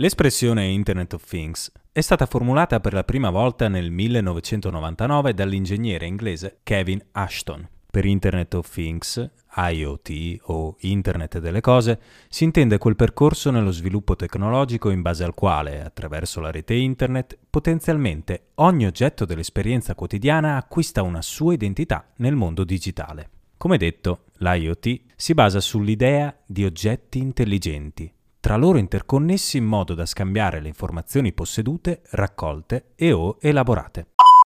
L'espressione Internet of Things è stata formulata per la prima volta nel 1999 dall'ingegnere inglese Kevin Ashton. Per Internet of Things, IoT o Internet delle cose, si intende quel percorso nello sviluppo tecnologico in base al quale, attraverso la rete Internet, potenzialmente ogni oggetto dell'esperienza quotidiana acquista una sua identità nel mondo digitale. Come detto, l'IoT si basa sull'idea di oggetti intelligenti, tra loro interconnessi in modo da scambiare le informazioni possedute, raccolte e o elaborate.